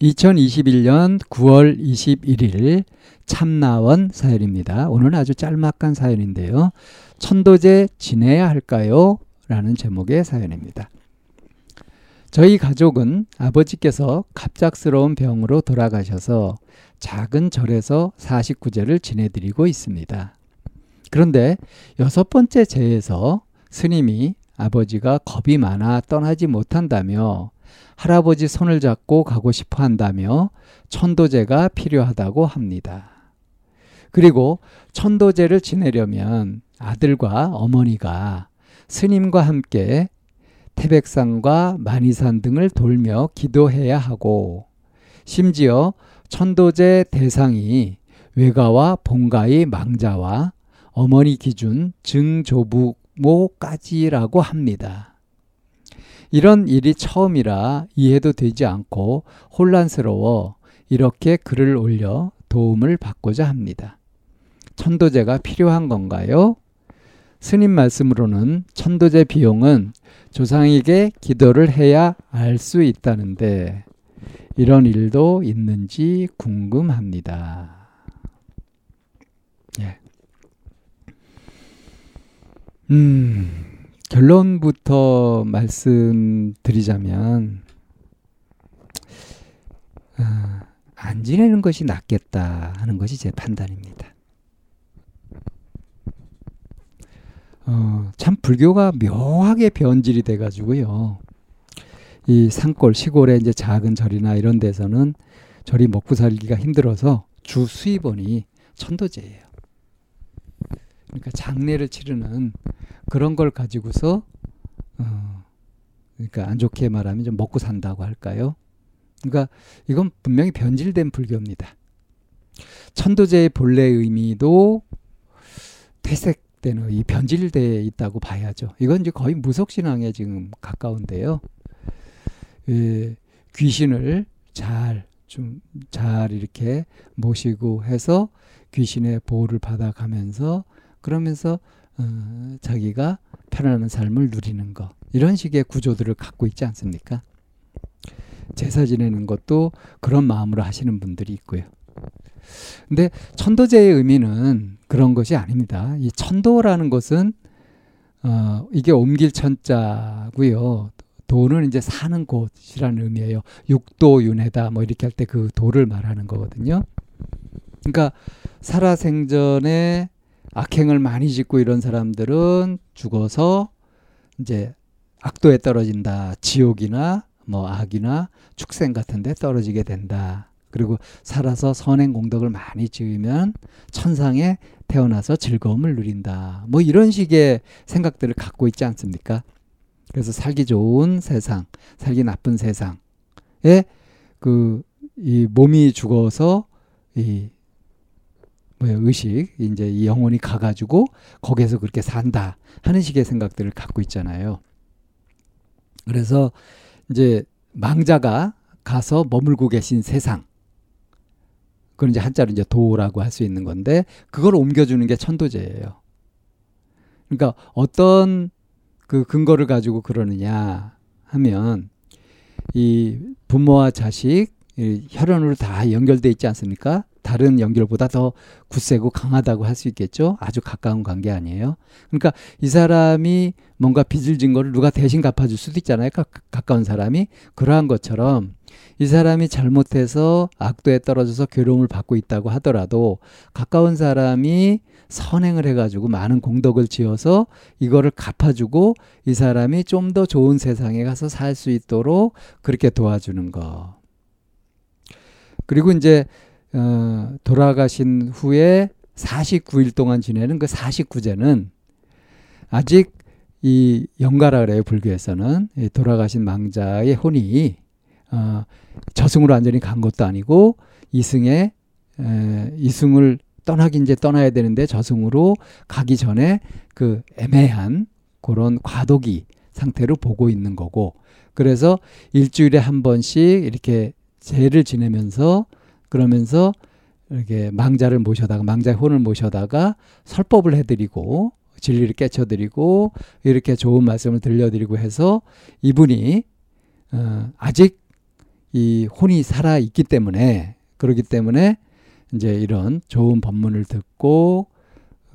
2021년 9월 21일 참나원 사연입니다. 오늘은 아주 짤막한 사연인데요. 천도제 지내야 할까요? 라는 제목의 사연입니다. 저희 가족은 아버지께서 갑작스러운 병으로 돌아가셔서 작은 절에서 49제를 지내드리고 있습니다. 그런데 여섯 번째 제에서 스님이 아버지가 겁이 많아 떠나지 못한다며 할아버지 손을 잡고 가고 싶어 한다며 천도제가 필요하다고 합니다. 그리고 천도제를 지내려면 아들과 어머니가 스님과 함께 태백산과 만이산 등을 돌며 기도해야 하고 심지어 천도제 대상이 외가와 본가의 망자와 어머니 기준 증조부모까지라고 합니다. 이런 일이 처음이라 이해도 되지 않고 혼란스러워 이렇게 글을 올려 도움을 받고자 합니다. 천도제가 필요한 건가요? 스님 말씀으로는 천도제 비용은 조상에게 기도를 해야 알 수 있다는데 이런 일도 있는지 궁금합니다. 예. 음. 결론부터 말씀드리자면 어, 안 지내는 것이 낫겠다 하는 것이 제 판단입니다. 어, 참 불교가 묘하게 변질이 돼가지고요. 이 산골 시골의 이제 작은 절이나 이런 데서는 절이 먹고 살기가 힘들어서 주 수입원이 천도제예요. 그러니까 장례를 치르는 그런 걸 가지고서 어 그러니까 안 좋게 말하면 좀 먹고 산다고 할까요? 그러니까 이건 분명히 변질된 불교입니다. 천도제의 본래 의미도 퇴색되는 이 변질돼 있다고 봐야죠. 이건 이제 거의 무속 신앙에 지금 가까운데요. 예, 귀신을 잘 좀 잘 이렇게 모시고 해서 귀신의 보호를 받아가면서 그러면서 어, 자기가 편안한 삶을 누리는 것 이런 식의 구조들을 갖고 있지 않습니까? 제사 지내는 것도 그런 마음으로 하시는 분들이 있고요. 근데 천도제의 의미는 그런 것이 아닙니다. 이 천도라는 것은 어, 이게 옮길 천자고요. 도는 이제 사는 곳이라는 의미예요. 육도윤회다 뭐 이렇게 할 때 그 도를 말하는 거거든요. 그러니까 살아생전에 악행을 많이 짓고 이런 사람들은 죽어서 이제 악도에 떨어진다. 지옥이나 뭐 악이나 축생 같은 데 떨어지게 된다. 그리고 살아서 선행 공덕을 많이 지으면 천상에 태어나서 즐거움을 누린다. 뭐 이런 식의 생각들을 갖고 있지 않습니까? 그래서 살기 좋은 세상, 살기 나쁜 세상에 그 이 몸이 죽어서 이 의식 이제 이 영혼이 가가지고 거기에서 그렇게 산다 하는 식의 생각들을 갖고 있잖아요. 그래서 이제 망자가 가서 머물고 계신 세상 그건 이제 한자로 이제 도라고 할 수 있는 건데 그걸 옮겨주는 게 천도제예요. 그러니까 어떤 그 근거를 가지고 그러느냐 하면 이 부모와 자식 혈연으로 다 연결돼 있지 않습니까? 다른 연결보다 더 굳세고 강하다고 할 수 있겠죠. 아주 가까운 관계 아니에요. 그러니까 이 사람이 뭔가 빚을 진 거를 누가 대신 갚아줄 수도 있잖아요. 가, 가까운 사람이 그러한 것처럼 이 사람이 잘못해서 악도에 떨어져서 괴로움을 받고 있다고 하더라도 가까운 사람이 선행을 해가지고 많은 공덕을 지어서 이거를 갚아주고 이 사람이 좀 더 좋은 세상에 가서 살 수 있도록 그렇게 도와주는 거. 그리고 이제 어, 돌아가신 후에 49일 동안 지내는 그 49제는 아직 이 영가라 그래요 불교에서는. 이 돌아가신 망자의 혼이 어, 저승으로 완전히 간 것도 아니고 이승에 에, 이승을 떠나기 이제 떠나야 되는데 저승으로 가기 전에 그 애매한 그런 과도기 상태로 보고 있는 거고. 그래서 일주일에 한 번씩 이렇게 제를 지내면서 그러면서 이렇게 망자를 모셔다가 망자의 혼을 모셔다가 설법을 해드리고 진리를 깨쳐드리고 이렇게 좋은 말씀을 들려드리고 해서 이분이 어, 아직 이 혼이 살아 있기 때문에 그러기 때문에 이제 이런 좋은 법문을 듣고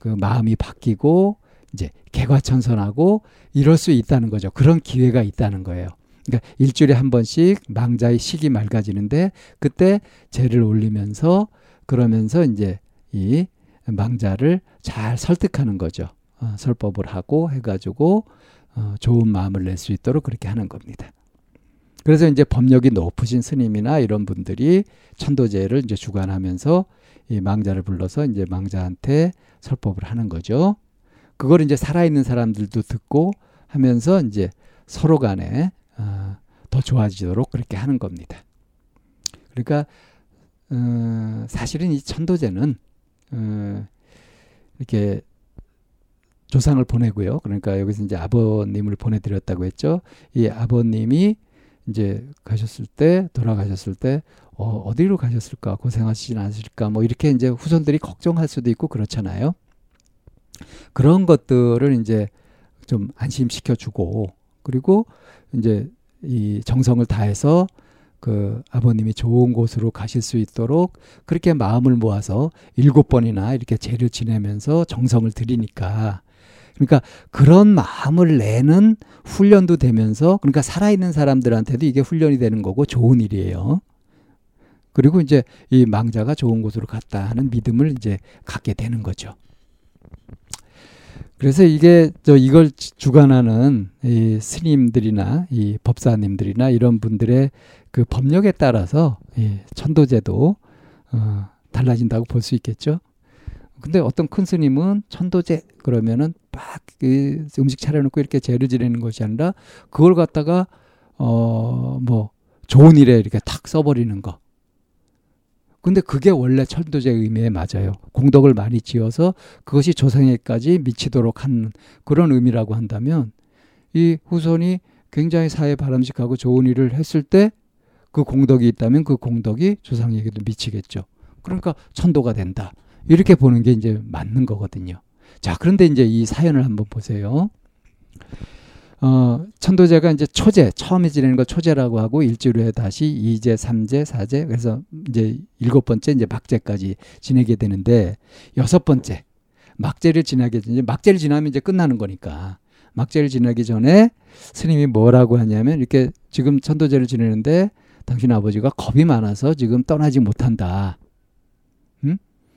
그 마음이 바뀌고 이제 개과천선하고 이럴 수 있다는 거죠. 그런 기회가 있다는 거예요. 그러니까 일주일에 한 번씩 망자의 식이 맑아지는데 그때 제를 올리면서 그러면서 이제 이 망자를 잘 설득하는 거죠. 어, 설법을 하고 해가지고 어, 좋은 마음을 낼 수 있도록 그렇게 하는 겁니다. 그래서 이제 법력이 높으신 스님이나 이런 분들이 천도제를 이제 주관하면서 이 망자를 불러서 이제 망자한테 설법을 하는 거죠. 그걸 이제 살아있는 사람들도 듣고 하면서 이제 서로 간에 어, 더 좋아지도록 그렇게 하는 겁니다. 그러니까 어, 사실은 이 천도제는 어, 이렇게 조상을 보내고요. 그러니까 여기서 이제 아버님을 보내드렸다고 했죠. 이 아버님이 이제 가셨을 때 돌아가셨을 때 어, 어디로 가셨을까 고생하시진 않으실까 뭐 이렇게 이제 후손들이 걱정할 수도 있고 그렇잖아요. 그런 것들을 이제 좀 안심시켜 주고 그리고 이제 이 정성을 다해서 그 아버님이 좋은 곳으로 가실 수 있도록 그렇게 마음을 모아서 일곱 번이나 이렇게 제를 지내면서 정성을 들이니까 그러니까 그런 마음을 내는 훈련도 되면서 그러니까 살아있는 사람들한테도 이게 훈련이 되는 거고 좋은 일이에요. 그리고 이제 이 망자가 좋은 곳으로 갔다 하는 믿음을 이제 갖게 되는 거죠. 그래서 이게 저 이걸 주관하는 이 스님들이나 이 법사님들이나 이런 분들의 그 법력에 따라서 이 천도제도 어, 달라진다고 볼 수 있겠죠. 근데 어떤 큰 스님은 천도제 그러면은 막 그 음식 차려놓고 이렇게 제를 지내는 것이 아니라 그걸 갖다가 어 뭐 좋은 일에 이렇게 탁 써버리는 거. 근데 그게 원래 천도제의 의미에 맞아요. 공덕을 많이 지어서 그것이 조상에까지 미치도록 하는 그런 의미라고 한다면 이 후손이 굉장히 사회 바람직하고 좋은 일을 했을 때 그 공덕이 있다면 그 공덕이 조상에게도 미치겠죠. 그러니까 천도가 된다. 이렇게 보는 게 이제 맞는 거거든요. 자, 그런데 이제 이 사연을 한번 보세요. 어, 천도제가 이제 초제, 처음에 지내는 거 초제라고 하고 일주일 후에 다시 이제삼제사제 그래서 이제 일곱 번째 이제 막제까지 지내게 되는데 여섯 번째 막제를 지나게 이제 막제를 지나면 이제 끝나는 거니까 막제를 지나기 전에 스님이 뭐라고 하냐면 이렇게 지금 천도제를 지내는데 당신 아버지가 겁이 많아서 지금 떠나지 못한다. 응?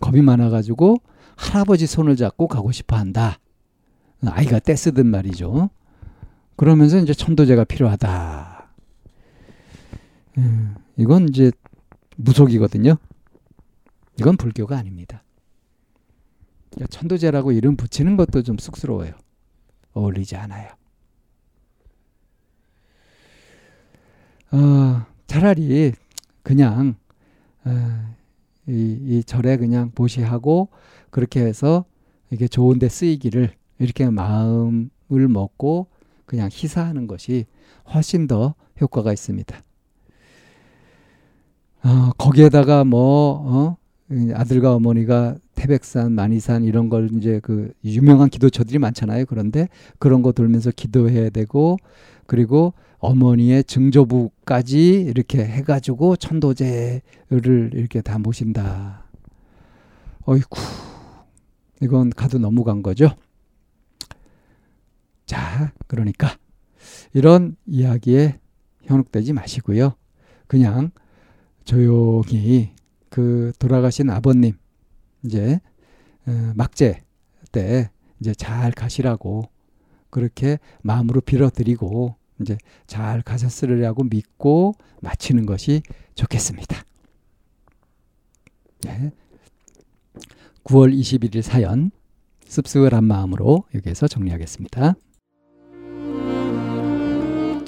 겁이 많아가지고 할아버지 손을 잡고 가고 싶어 한다. 아이가 떼쓰든 말이죠. 그러면서 이제 천도제가 필요하다. 음, 이건 이제 무속이거든요. 이건 불교가 아닙니다. 천도제라고 이름 붙이는 것도 좀 쑥스러워요. 어울리지 않아요. 어, 차라리 그냥 어, 이, 이 절에 그냥 보시하고 그렇게 해서 이게 좋은데 쓰이기를 이렇게 마음을 먹고 그냥 희사하는 것이 훨씬 더 효과가 있습니다. 어, 거기에다가 뭐 어? 아들과 어머니가 태백산, 만이산 이런 걸 이제 그 유명한 기도처들이 많잖아요. 그런데 그런 거 돌면서 기도해야 되고 그리고 어머니의 증조부까지 이렇게 해가지고 천도제를 이렇게 다 모신다. 어이쿠, 이건 가도 너무 간 거죠. 자, 그러니까 이런 이야기에 현혹되지 마시고요. 그냥 조용히 그 돌아가신 아버님 이제 어, 막제 때 이제 잘 가시라고 그렇게 마음으로 빌어드리고 이제 잘 가셨으리라고 믿고 마치는 것이 좋겠습니다. 네. 9월 21일 사연 씁쓸한 마음으로 여기에서 정리하겠습니다.